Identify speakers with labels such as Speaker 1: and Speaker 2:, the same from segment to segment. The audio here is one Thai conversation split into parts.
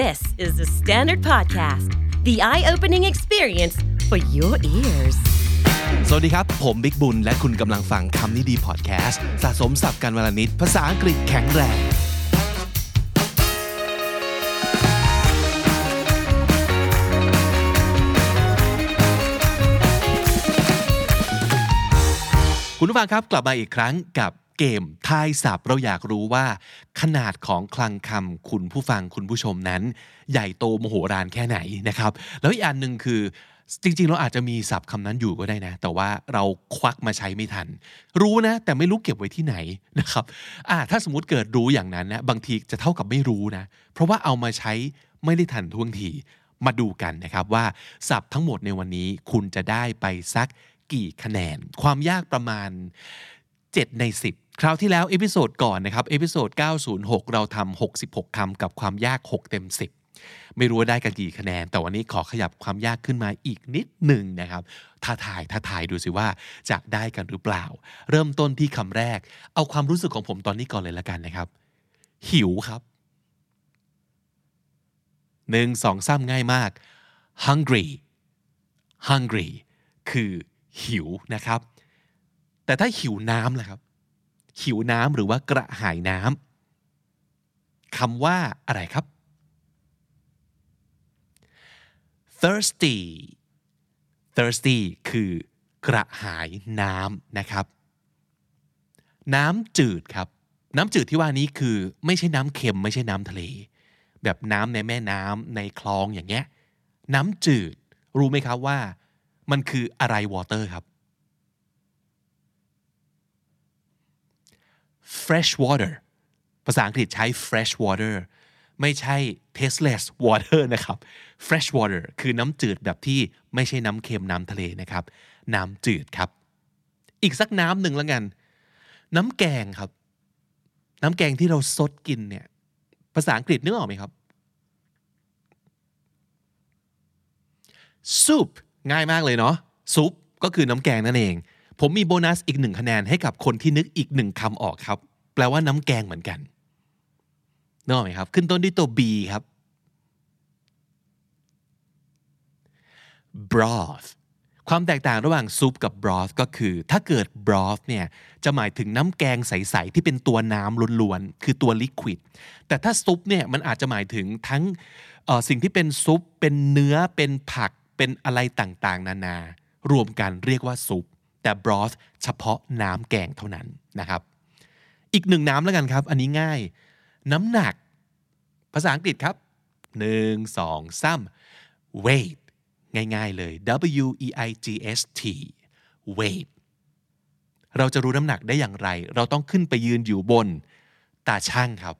Speaker 1: This is the Standard Podcast, the eye opening experience for your ears.
Speaker 2: สวัสดีครับ ผมบิ๊กบุญ และคุณกำลังฟังคำนี้ดีพอดแคสต์สะสมสับกันวลนิดภาษาอังกฤษแข็งแรง คุณผู้ฟังครับกลับมาอีกครั้งกับ เกมทายศัพท์เราอยากรู้ว่า ขนาดของคลังคำคุณผู้ฟังคุณผู้ชมนั้น ใหญ่โตมโหฬารแค่ไหนนะครับ แล้วอีกอันหนึ่งคือจริงๆ เราอาจจะมีศัพท์คำนั้นอยู่ก็ได้นะ แต่ว่าเราควักมาใช้ไม่ทัน รู้นะ แต่ไม่รู้เก็บไว้ที่ไหนนะครับอ่าถ้าสมมติเกิดรู้อย่างนั้นนะบางทีจะเท่ากับไม่รู้นะ เพราะว่าเอามาใช้ไม่ได้ทันท่วงทีมาดูกันนะครับว่าศัพท์ทั้งหมดในวันนี้คุณจะได้ไปสักกี่คะแนน ความยากประมาณ 7 ใน 10 คราวที่แล้ว episode ก่อนนะครับ episode 906 เราทำ66คำกับความยาก 6 เต็ม 10 ไม่รู้ว่าได้กันกี่คะแนน แต่วันนี้ขอขยับความยากขึ้นมาอีกนิดหนึ่งนะครับท้าทายท้าทายดูสิว่าจะได้กันหรือเปล่า เริ่มต้นที่คำแรก เอาความรู้สึกของผมตอนนี้ก่อนเลยละกันนะครับ หิวครับหนึ่งสองสามง่ายมาก hungry hungry คือหิวนะครับ แต่ถ้าหิวน้ำล่ะครับ หิวน้ำหรือว่ากระหายน้ำคำว่าอะไรครับ thirsty thirsty คือกระหายน้ำนะครับ น้ำจืดครับ น้ำจืดที่ว่านี้คือไม่ใช่น้ำเค็มไม่ใช่น้ำทะเล แบบน้ำในแม่น้ำในคลองอย่างเงี้ย น้ำจืด รู้ไหมครับว่า มันคืออะไรวอเตอร์ครับ fresh water ภาษาอังกฤษใช้ fresh water ไม่ใช่ tasteless water นะครับ fresh water คือน้ำจืดแบบที่ไม่ใช่น้ำเค็มน้ำทะเลนะครับ น้ำจืดครับ อีกสักน้ำหนึ่งแล้วกัน น้ำแกงครับ น้ำแกงที่เราซดกินเนี่ย ภาษาอังกฤษนึกออกไหมครับ soup ง่ายมากเลยเนาะซุปก็คือน้ำแกงนั่นเอง ผมมีโบนัสอีกหนึ่งคะแนนให้กับคนที่นึกอีกหนึ่งคำออกครับ แปลว่าน้ำแกงเหมือนกันนึกออกไหมครับ ขึ้นต้นด้วยตัว B ครับ broth ความแตกต่างระหว่างซุปกับ broth ก็คือ ถ้าเกิด broth เนี่ยจะหมายถึงน้ำแกงใส ๆ ที่เป็นตัวน้ำล้วน ๆ คือตัว liquid แต่ถ้าซุปเนี่ยมันอาจจะหมายถึงทั้งสิ่งที่เป็นซุป เป็นเนื้อเป็นผักเป็นอะไรต่าง ๆ นานารวมกันเรียกว่าซุป แต่ broth เฉพาะน้ำแกงเท่านั้นนะครับ อีกหนึ่งน้ำแล้วกันครับ อันนี้ง่าย น้ำหนัก ภาษาอังกฤษครับหนึ่งสองสาม weight ง่ายๆเลย W E I G S T weight เราจะรู้น้ำหนักได้อย่างไร เราต้องขึ้นไปยืนอยู่บนตาช่างครับ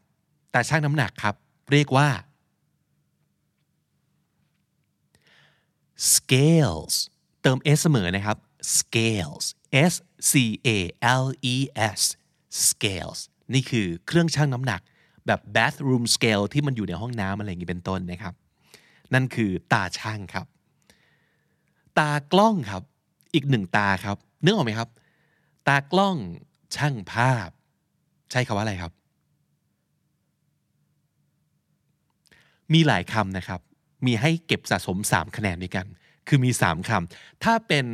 Speaker 2: ตาช่างน้ำหนักครับ เรียกว่า scales เติม s เสมอนะครับ scales S C A L E S scales นี่คือเครื่องชั่งน้ำหนักแบบ bathroom scale ที่มันอยู่ในห้องน้ำอะไรอย่างนี้เป็นต้นนะครับ นั่นคือตาช่างครับ ตากล้องครับ อีกหนึ่งตาครับนึกออกไหมครับ ตากล้องช่างภาพ ใช้คาว่าอะไรครับ มีหลายคำนะครับ มีให้เก็บสะสม 3 คะแนนด้วยกัน คือมี 3คำถ้าเป็น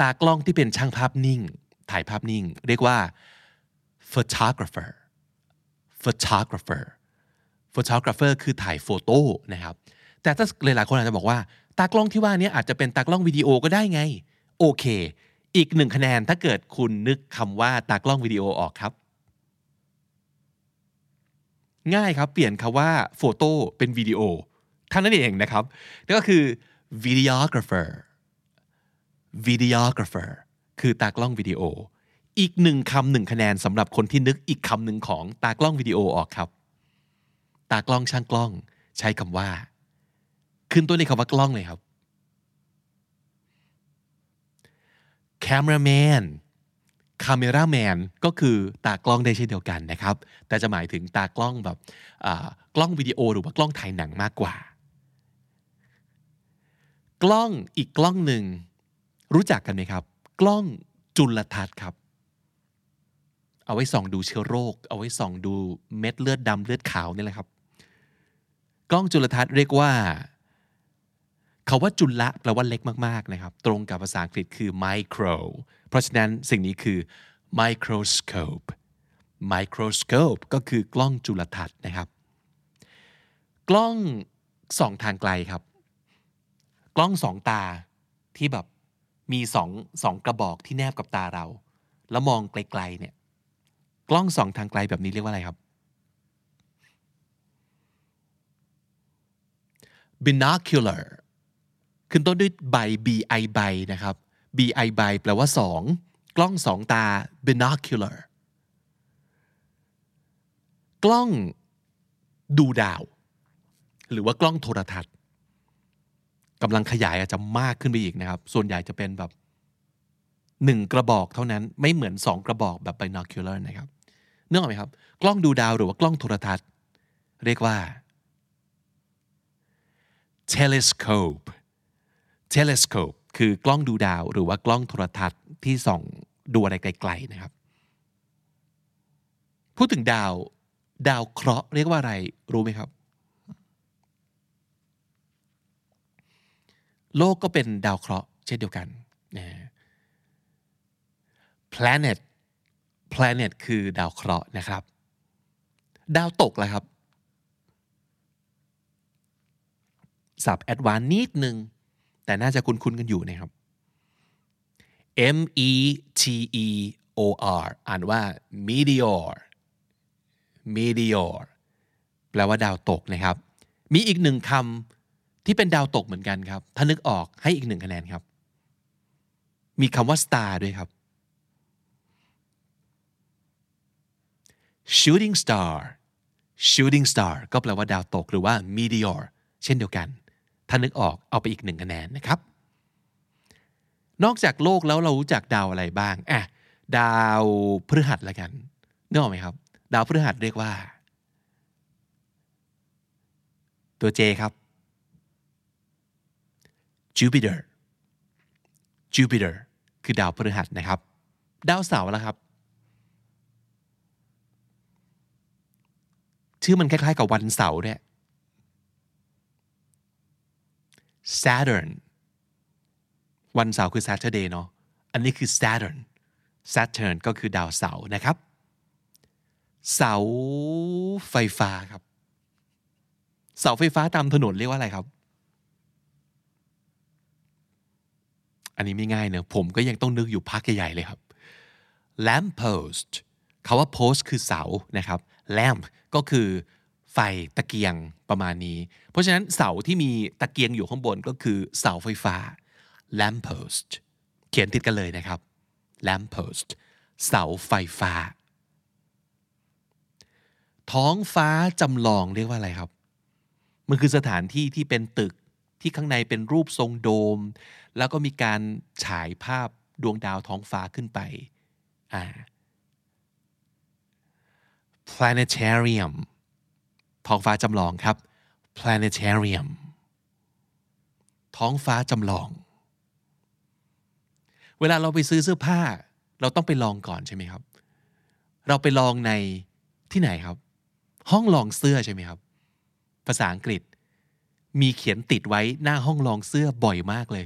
Speaker 2: ตากล้องที่เป็นช่างภาพนิ่ง ถ่ายภาพนิ่ง เรียกว่า photographer photographer photographer คือถ่ายโฟโต้นะครับ แต่ถ้าหลายๆคนอาจจะบอกว่า ตากล้องที่ว่านี้อาจจะเป็นตากล้องวิดีโอก็ได้ไง โอเค อีกหนึ่งคะแนนถ้าเกิดคุณนึกคำว่าตากล้องวิดีโอออกครับ ง่ายครับ เปลี่ยนคำว่าโฟโต้เป็นวิดีโอท่านั้นเองนะครับนั่นก็คือ videographer videographer คือตากล้องวิดีโอ อีกหนึ่งคำหนึ่งคะแนนสำหรับคนที่นึกอีกคำหนึ่งของตากล้องวิดีโอออกครับ ตากล้องช่างกล้อง ใช้คำว่า ขึ้นต้นในคำว่ากล้องเลยครับ cameraman cameraman ก็คือตากล้องได้เช่นเดียวกันนะครับ แต่จะหมายถึงตากล้องแบบกล้องวิดีโอหรือว่ากล้องถ่ายหนังมากกว่า กล้องอีกกล้องหนึ่ง รู้จักกันไหมครับ กล้องจุลทรรศน์ครับ เอาไว้ส่องดูเชื้อโรค เอาไว้ส่องดูเม็ดเลือดดำเลือดขาวนี่แหละครับ กล้องจุลทรรศน์เรียกว่าคาว่าจุลละแปลว่าเล็กมาก ๆ นะครับ ตรงกับภาษาอังกฤษคือ micro เพราะฉะนั้นสิ่งนี้คือ microscope microscope ก็คือกล้องจุลทรรศน์นะครับ กล้องสองทางไกลครับ กล้องสองตาที่แบบ มีสองสองกระบอกที่แนบกับตาเรา แล้วมองไกลๆเนี่ย กล้องสองทางไกลแบบนี้เรียกว่าอะไรครับ binocular ขึ้นต้นด้วยใบ bi ใบนะครับ bi ใบแปลว่าสองกล้องสองตา binocular กล้องดูดาว หรือว่ากล้องโทรทัศน์ กำลังขยายอาจจะมากขึ้นไปอีกนะครับ ส่วนใหญ่จะเป็นแบบหนึ่งกระบอกเท่านั้นไม่เหมือนสองกระบอกแบบ binocular นะครับเนื่องไหมครับ กล้องดูดาวหรือว่ากล้องโทรทัศน์ เรียกว่า telescope telescope คือกล้องดูดาวหรือว่ากล้องโทรทัศน์ที่ส่องดูอะไรไกลๆนะครับ พูดถึงดาว ดาวเคราะห์เรียกว่าอะไรรู้ไหมครับ โลกก็เป็นดาวเคราะห์เช่นเดียวกันนะ planet planet คือดาวเคราะห์นะครับ ดาวตกแล้วครับสับแอดวานนิดนึง แต่น่าจะคุ้นๆกันอยู่นะครับ M E T E O R อ่านว่า meteor meteor แปลว่าดาวตกนะครับ มีอีกหนึ่งคำ ที่เป็นดาวตกเหมือนกันครับ ถ้านึกออกให้อีกหนึ่งคะแนนครับ มีคำว่า star ด้วยครับ shooting star shooting star ก็แปลว่าดาวตกหรือว่า meteor เช่นเดียวกัน ถ้านึกออกเอาไปอีกหนึ่งคะแนนนะครับ นอกจากโลกแล้วเรารู้จักดาวอะไรบ้างอะดาวพฤหัสละกันนึกออกไหมครับ ดาวพฤหัสเรียกว่า ตัว J ครับ Jupiter Jupiter คือดาวพฤหัสนะครับ ดาวเสาร์ละครับ ชื่อมันคล้ายๆกับวันเสาร์เนี่ย Saturn วันเสาร์คือ Saturday เนาะ อันนี้คือ Saturn Saturn ก็คือดาวเสาร์นะครับ เสาไฟฟ้าครับ เสาไฟฟ้าตามถนนเรียกว่าอะไรครับ อันนี้ไม่ง่ายเนอะผมก็ยังต้องนึกอยู่พักใหญ่ๆเลยครับ lamp post คาว่า post คือเสานะครับ lamp ก็คือไฟตะเกียงประมาณนี้ เพราะฉะนั้นเสาที่มีตะเกียงอยู่ข้างบนก็คือเสาไฟฟ้า lamp post เขียนติดกันเลยนะครับ lamp post เสาไฟฟ้า ท้องฟ้าจำลองเรียกว่าอะไรครับ มันคือสถานที่ที่เป็นตึก ที่ข้างในเป็นรูปทรงโดม แล้วก็มีการฉายภาพดวงดาวท้องฟ้าขึ้นไป อ่า planetarium ท้องฟ้าจำลองครับ planetarium ท้องฟ้าจำลอง เวลาเราไปซื้อเสื้อผ้า เราต้องไปลองก่อนใช่ไหมครับ เราไปลองในที่ไหนครับ ห้องลองเสื้อใช่ไหมครับ ภาษาอังกฤษ มีเขียนติดไว้หน้าห้องลองเสื้อบ่อยมากเลย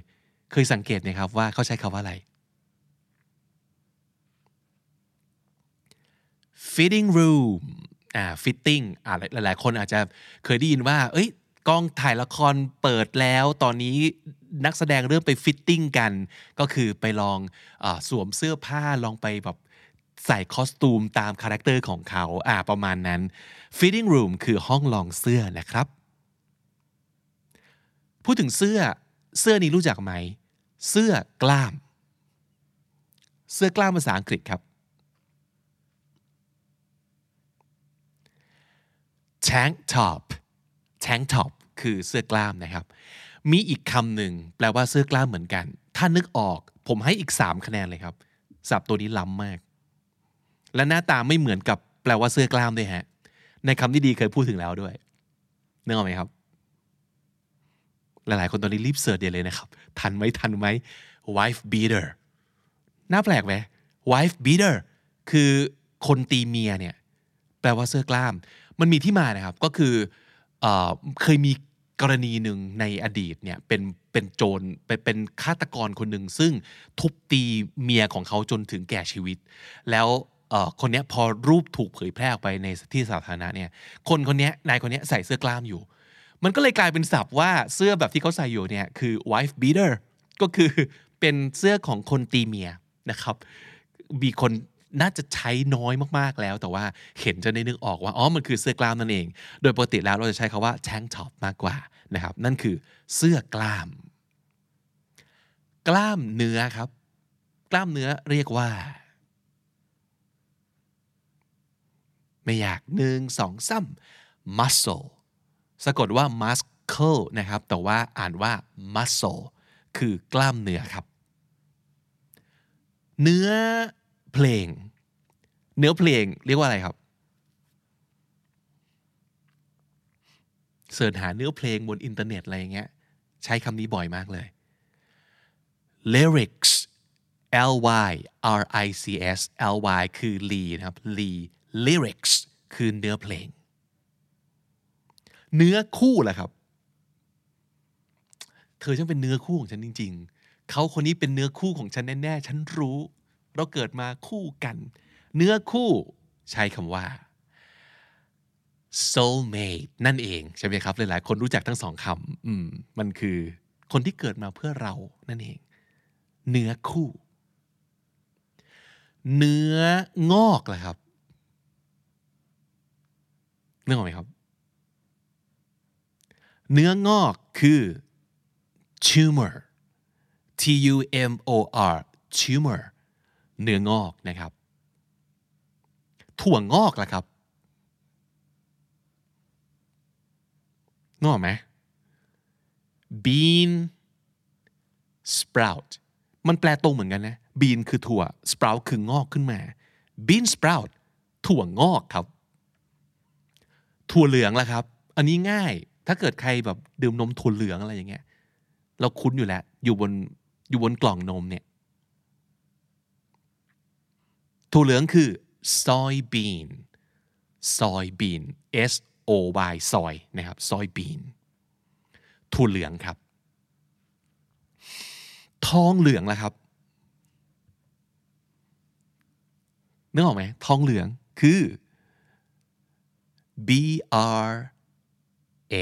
Speaker 2: เคยสังเกตไหมครับว่าเขาใช้คำว่าอะไร fitting room อ่า fitting อ่าหลาย ๆ คนอาจจะเคยได้ยินว่า เอ้ยกองถ่ายละครเปิดแล้ว ตอนนี้นักแสดงเริ่มไป fitting กัน ก็คือไปลองอสวมเสื้อผ้าลองไปแบบใส่ costume ตาม character ของเขา อ่าประมาณนั้น fitting room คือห้องลองเสื้อนะครับ พูดถึงเสื้อเสื้อนี้รู้จักไหม เสื้อกล้าม เสื้อกล้ามภาษาอังกฤษครับ tank top tank top คือเสื้อกล้ามนะครับ มีอีกคำหนึ่งแปลว่าเสื้อกล้ามเหมือนกัน ถ้านึกออกผมให้อีก 3 คะแนนเลยครับสับตัวนี้ล้ำมาก และหน้าตาไม่เหมือนกับแปลว่าเสื้อกล้ามด้วยฮะ ในคำที่ดีเคยพูดถึงแล้วด้วยนึกออกไหมครับ หลายๆ คนตอนนี้รีบเสิร์ชเดี๋ยวเลยนะครับ ทันไหมทันไหม wife beater น่าแปลกไหม wife beater คือคนตีเมียเนี่ย แปลว่าเสื้อกล้าม มันมีที่มานะครับ ก็คือเอเคยมีกรณีหนึ่งในอดีตเนี่ยเป็นเป็นโจรเป็นเป็นฆาตกรคนหนึ่งซึ่งทุบตีเมียของเขาจนถึงแก่ชีวิต แล้วคนนี้พอรูปถูกเผยแพร่ออกไปในที่สาธารณะเนี่ยคนคนนี้นายคนนี้ใส่เสื้อกล้ามอยู่ มันก็เลยกลายเป็นศัพท์ว่าเสื้อแบบที่เขาใส่อยู่เนี่ยคือ wife beater ก็คือเป็นเสื้อของคนตีเมียนะครับมีคนน่าจะใช้น้อยมากๆแล้ว แต่ว่าเห็นจะได้นึกออกว่า อ๋อ มันคือเสื้อกล้ามนั่นเอง โดยปกติแล้วเราจะใช้คาว่า tank top มากกว่านะครับ นั่นคือเสื้อกล้าม กล้ามเนื้อครับ กล้ามเนื้อเรียกว่า ไม่อยากหนึ่งสองซ้ำ muscle สะกดว่า muscle นะครับ แต่ว่าอ่านว่า muscle คือกล้ามเนื้อครับ เนื้อเพลง เนื้อเพลงเรียกว่าอะไรครับเสิร์ชหาเนื้อเพลงบนอินเทอร์เน็ตอะไรอย่างเงี้ย ใช้คำนี้บ่อยมากเลย lyrics L Y R I C S L Y คือลีนะครับลี lyrics คือเนื้อเพลง เนื้อคู่แหละครับ เธอช่างเป็นเนื้อคู่ของฉันจริง ๆ เขาคนนี้เป็นเนื้อคู่ของฉันแน่ๆ ฉันรู้ เราเกิดมาคู่กัน เนื้อคู่ใช้คำว่า soulmate นั่นเองใช่ไหมครับ หลายๆ คนรู้จักทั้งสองคำอืมมันคือคนที่เกิดมาเพื่อเรานั่นเอง เนื้อคู่ เนื้องอกแหละครับนึกออกไหมครับ เนื้องอกคือ tumor T U M O R tumor เนื้องอกนะครับ ถั่วงอกล่ะครับนึกออกไหม bean sprout มันแปลตรงเหมือนกันนะ bean คือถั่ว sprout คืองอกขึ้นมา bean sprout ถั่วงอกครับ ถั่วเหลืองล่ะครับ อันนี้ง่าย ถ้าเกิดใครแบบดื่มนมถั่วเหลืองอะไรอย่างเงี้ย เราคุ้นอยู่แล้ว อยู่บนอยู่บนกล่องนมเนี่ยถั่วเหลืองคือ soybean soybean S O Y soy นะครับ soybean ถั่วเหลืองครับ ทองเหลืองล่ะครับนึกออกไหมทองเหลืองคือ B R A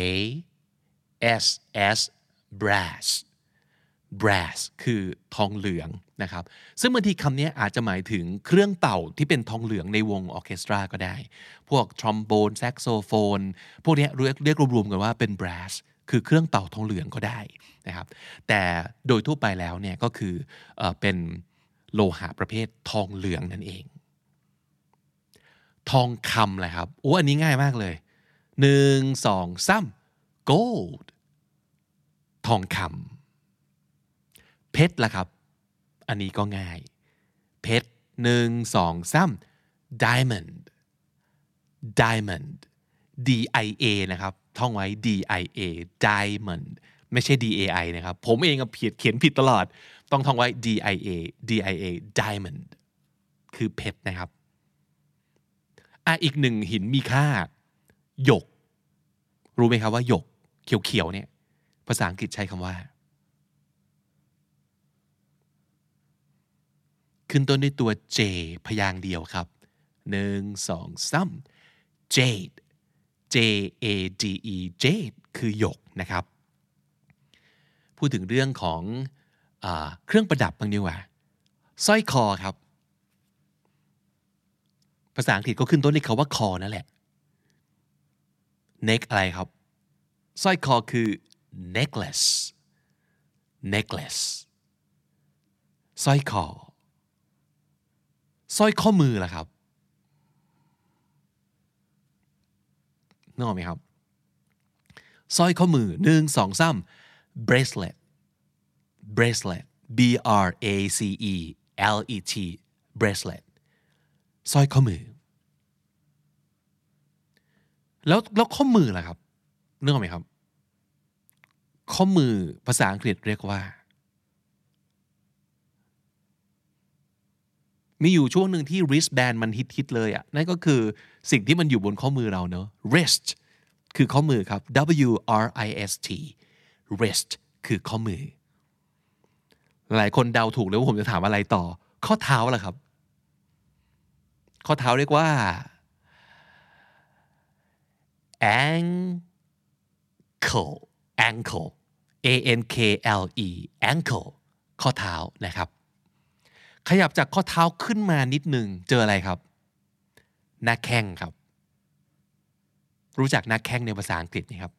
Speaker 2: S S brass brass คือทองเหลืองนะครับ ซึ่งบางทีคำนี้อาจจะหมายถึงเครื่องเป่าที่เป็นทองเหลืองในวงออเคสตราก็ได้ พวกทรอมโบนแซกโซโฟน พวกนี้เรียกเรียกรวมๆกันว่าเป็น brass คือเครื่องเป่าทองเหลืองก็ได้นะครับ แต่โดยทั่วไปแล้วเนี่ยก็คือเอเป็นโลหะประเภททองเหลืองนั่นเอง ทองคำแหละครับโอ้อันนี้ง่ายมากเลย หนึ่งสองสาม gold ทองคำเพชรล่ะครับ อันนี้ก็ง่าย เพชรหนึ่งสองสาม diamond diamond D I A นะครับ ท่องไว้ D I A diamond ไม่ใช่ D A I นะครับ ผมเองเขียนเขียนผิดตลอด ต้องท่องไว้ D I A D I A diamond คือเพชรนะครับอะอีกหนึ่งหินมีค่า หยก รู้ไหมครับว่าหยก เขียวๆเนี่ย ภาษาอังกฤษใช้คำว่า ขึ้นต้นด้วยตัว J พยางเดียวครับหนึ่งสองสาม jade J A D E jade คือหยกนะครับ พูดถึงเรื่องของอเครื่องประดับบางดีกว่าสร้อยคอครับ ภาษาอังกฤษก็ขึ้นต้นด้วยคาว่าคอนั่นแหละ neck อะไรครับสร้อยคอคือ necklace necklace สร้อยคอสร้อยข้อมือล่ะครับนึกออกไหมครับสร้อยข้อมือหนึ่งสองสาม bracelet bracelet B R A C E L E T bracelet สร้อยข้อมือ แล้วแล้วข้อมือล่ะครับนึกออกไหมครับ ข้อมือภาษาอังกฤษเรียกว่า มีอยู่ช่วงหนึ่งที่ wristband มันฮิตๆเลยอะ่ะนั่นก็คือสิ่งที่มันอยู่บนข้อมือเราเนอะ wrist คือข้อมือครับ W R I S T wrist คือข้อมือ หลายคนเดาถูกเลยว่าผมจะถามอะไรต่อ ข้อเท้าล่ะครับ ข้อเท้าเรียกว่า ankle ankle a n k l e ankle ข้อเท้านะครับ ขยับจากข้อเท้าขึ้นมานิดหนึ่งเจออะไรครับ หน้าแข้งครับ รู้จักหน้าแข้งในภาษาอังกฤษไหมครับ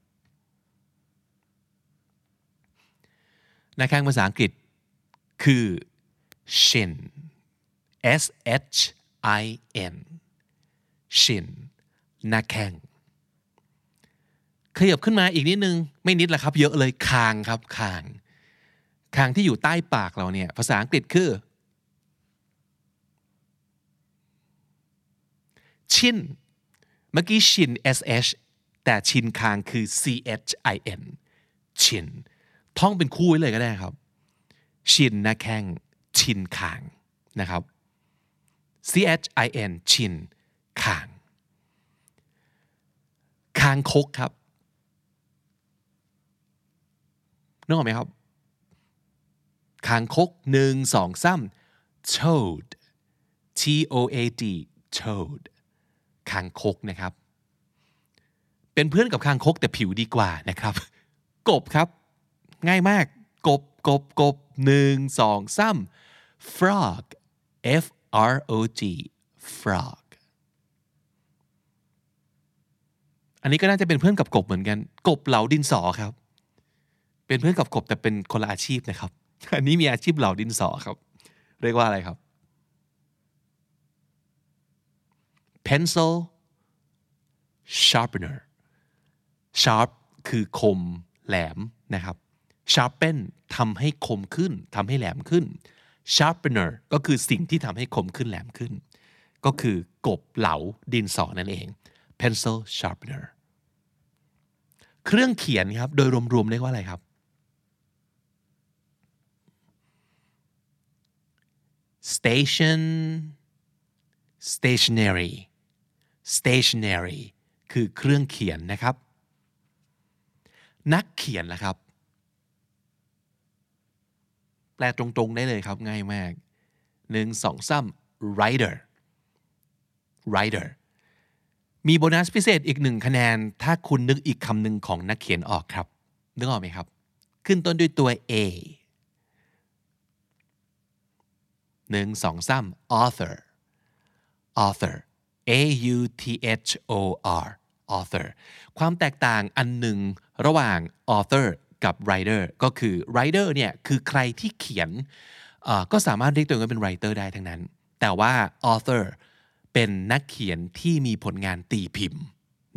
Speaker 2: หน้าแข้งภาษาอังกฤษคือ shin s h i n shin หน้าแข้ง ขยับขึ้นมาอีกนิดนึง ไม่นิดละครับ เยอะเลยคางครับคาง คางที่อยู่ใต้ปากเราเนี่ย ภาษาอังกฤษคือ ชินเมื่อกี้ชิน sh แต่ชินคางคือ chin ชินท่องเป็นคู่ไว้เลยก็ได้ครับ ชินหน้าแข้งชินคางนะครับ chin ชินคาง คางคกครับ นึกออกไหมครับคางคกหนึ่งสองสาม toad t o a d toad คางคกนะครับ เป็นเพื่อนกับคางคกแต่ผิวดีกว่านะครับ กบครับ ง่ายมาก กบกบกบหนึ่งสองสาม frog f r o g frog อันนี้ก็น่าจะเป็นเพื่อนกับกบเหมือนกัน กบเหลาดินสอครับ เป็นเพื่อนกับกบแต่เป็นคนละอาชีพนะครับอันนี้มีอาชีพเหลาดินสอครับ เรียกว่าอะไรครับ pencil sharpener sharp คือคมแหลมนะครับ sharpen ทำให้คมขึ้นทำให้แหลมขึ้น sharpener ก็คือสิ่งที่ทำให้คมขึ้นแหลมขึ้น ก็คือกบเหลาดินสอนั่นเอง pencil sharpener เครื่องเขียนครับ โดยรวมๆเรียกว่าอะไรครับ station stationary stationary คือเครื่องเขียนนะครับ นักเขียนนะครับ แปลตรงๆได้เลยครับง่ายมากหนึ่งสองสาม writer writer มีโบนัสพิเศษอีกหนึ่งคะแนน ถ้าคุณนึกอีกคำหนึ่งของนักเขียนออกครับ นึกออกไหมครับ ขึ้นต้นด้วยตัว A หนึ่งสองสาม author author a u t h o r author ความแตกต่างอันหนึ่งระหว่าง author กับ writer ก็คือ writer เนี่ยคือใครที่เขียนก็สามารถเรียกตัวเองว่าเป็น writer ได้ทั้งนั้น แต่ว่า author เป็นนักเขียนที่มีผลงานตีพิมพ์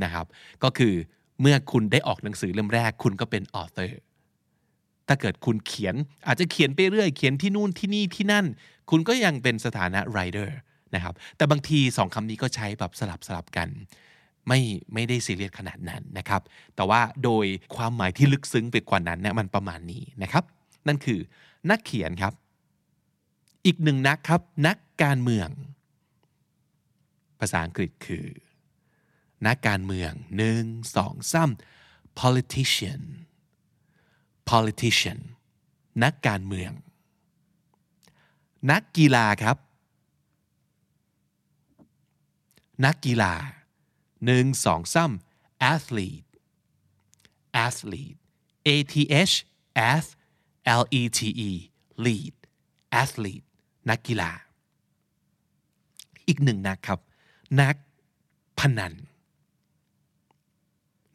Speaker 2: นะครับ ก็คือเมื่อคุณได้ออกหนังสือเล่มแรกคุณก็เป็น author ถ้าเกิดคุณเขียนอาจจะเขียนไปเรื่อย เขียนที่นู่นที่นี่ที่นั่น คุณก็ยังเป็นสถานะ writer นะครับแต่บางทีสองคำนี้ก็ใช้แบบสลับสลับกัน ไม่ไม่ได้ซีเรียสขนาดนั้นนะครับ แต่ว่าโดยความหมายที่ลึกซึ้งไปกว่านั้นเนี่ยมันประมาณนี้นะครับ นั่นคือนักเขียนครับ อีกหนึ่งนักครับ นักการเมือง ภาษาอังกฤษคือ นักการเมืองหนึ่งสองสาม politician politician นักการเมือง นักกีฬาครับ นักกีฬาหนึ่งสองสาม athlete athlete a t h a t l e t e lead athlete นักกีฬา อีกหนึ่งนักครับ นักพนัน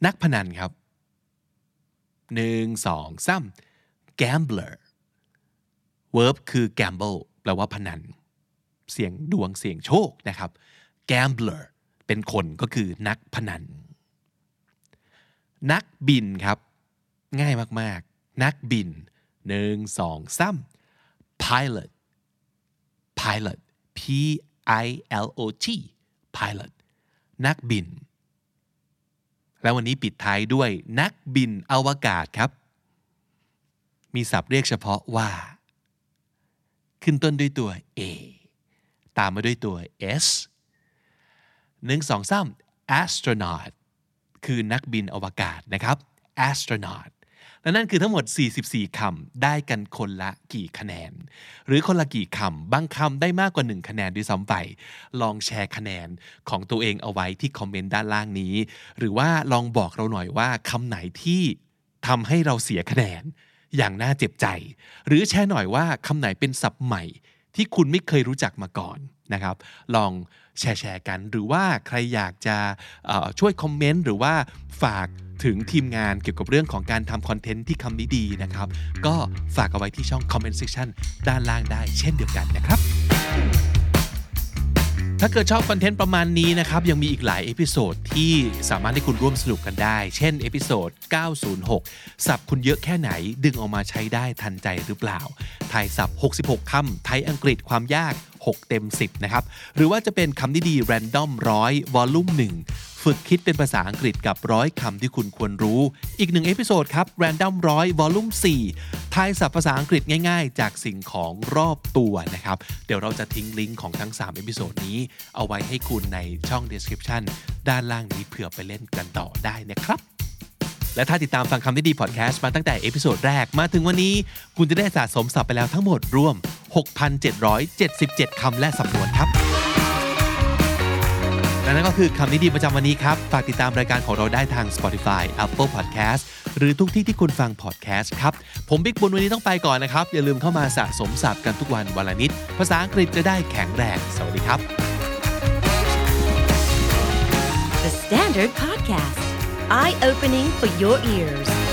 Speaker 2: นักพนันครับ หนึ่งสองสาม gambler verb คือ gamble แปลว่าพนัน เสียงดวงเสียงโชคนะครับ gambler เป็นคนก็คือนักพนัน นักบินครับ ง่ายมากๆ นักบินหนึ่งสองสาม pilot pilot p i l o t pilot นักบิน แล้ววันนี้ปิดท้ายด้วยนักบินอวกาศครับ มีศัพท์เรียกเฉพาะว่า ขึ้นต้นด้วยตัว A ตามมาด้วยตัว S หนึ่งสองสาม astronaut คือนักบินอวกาศนะครับ astronaut และนั่นคือทั้งหมด 44คำได้กันคนละกี่คะแนน หรือคนละกี่คำบางคำได้มากกว่า 1 คะแนนด้วยซ้ำไป ลองแชร์คะแนนของตัวเองเอาไว้ที่คอมเมนต์ด้านล่างนี้ หรือว่าลองบอกเราหน่อยว่าคำไหนที่ทำให้เราเสียคะแนน อย่างน่าเจ็บใจ หรือแชร์หน่อยว่าคำไหนเป็นศัพท์ใหม่ที่คุณไม่เคยรู้จักมาก่อนนะครับ ลองแชร์แชร์กัน หรือว่าใครอยากจะช่วยคอมเมนต์หรือว่าฝาก ถึงทีมงานเกี่ยวกับเรื่องของการทำคอนเทนต์ที่คำนี้ดีนะครับ ก็ฝากเอาไว้ที่ช่อง Comment Section ด้านล่างได้เช่นเดียวกันนะครับถ้าเกิดชอบคอนเทนต์ประมาณนี้นะครับ ยังมีอีกหลาย episode ที่สามารถให้คุณร่วมสนุกกันได้ เช่น episode 906 ศัพท์คุณเยอะแค่ไหนดึงออกมาใช้ได้ทันใจหรือเปล่า ทายศัพท์ 66 คำไทยอังกฤษความยาก 6 เต็ม 10 นะครับ หรือว่าจะเป็นคำดีๆ Random ร้อย volume 1 ฝึกคิดเป็นภาษาอังกฤษกับร้อยคำที่คุณควรรู้ อีกหนึ่ง episode ครับ Random ร้อย volume 4ทายศัพท์ภาษาอังกฤษง่ายๆ จากสิ่งของรอบตัวนะครับ เดี๋ยวเราจะทิ้งลิงก์ของทั้ง 3 episode นี้ เอาไว้ให้คุณในช่อง description ด้านล่างนี้เผื่อไปเล่นกันต่อได้นะครับและถ้าติดตามฟังคำนี้ดีพอดแคสต์มาตั้งแต่ episode แรกมาถึงวันนี้ คุณจะได้สะสมศัพท์ไปแล้วทั้งหมดรวม 6,777 คำและสำนวนครับ และนั่นก็คือคำนี้ดีประจำวันนี้ครับ ฝากติดตามรายการของเราได้ทาง Spotify Apple Podcast หรือทุกที่ที่คุณฟัง podcast ครับ ผมบิ๊กบุญวันนี้ต้องไปก่อนนะครับ อย่าลืมเข้ามาสะสมศัพท์กันทุกวันวันละนิด ภาษาอังกฤษจะได้แข็งแรง สวัสดีครับ
Speaker 1: The Standard Podcast, eye opening for your ears.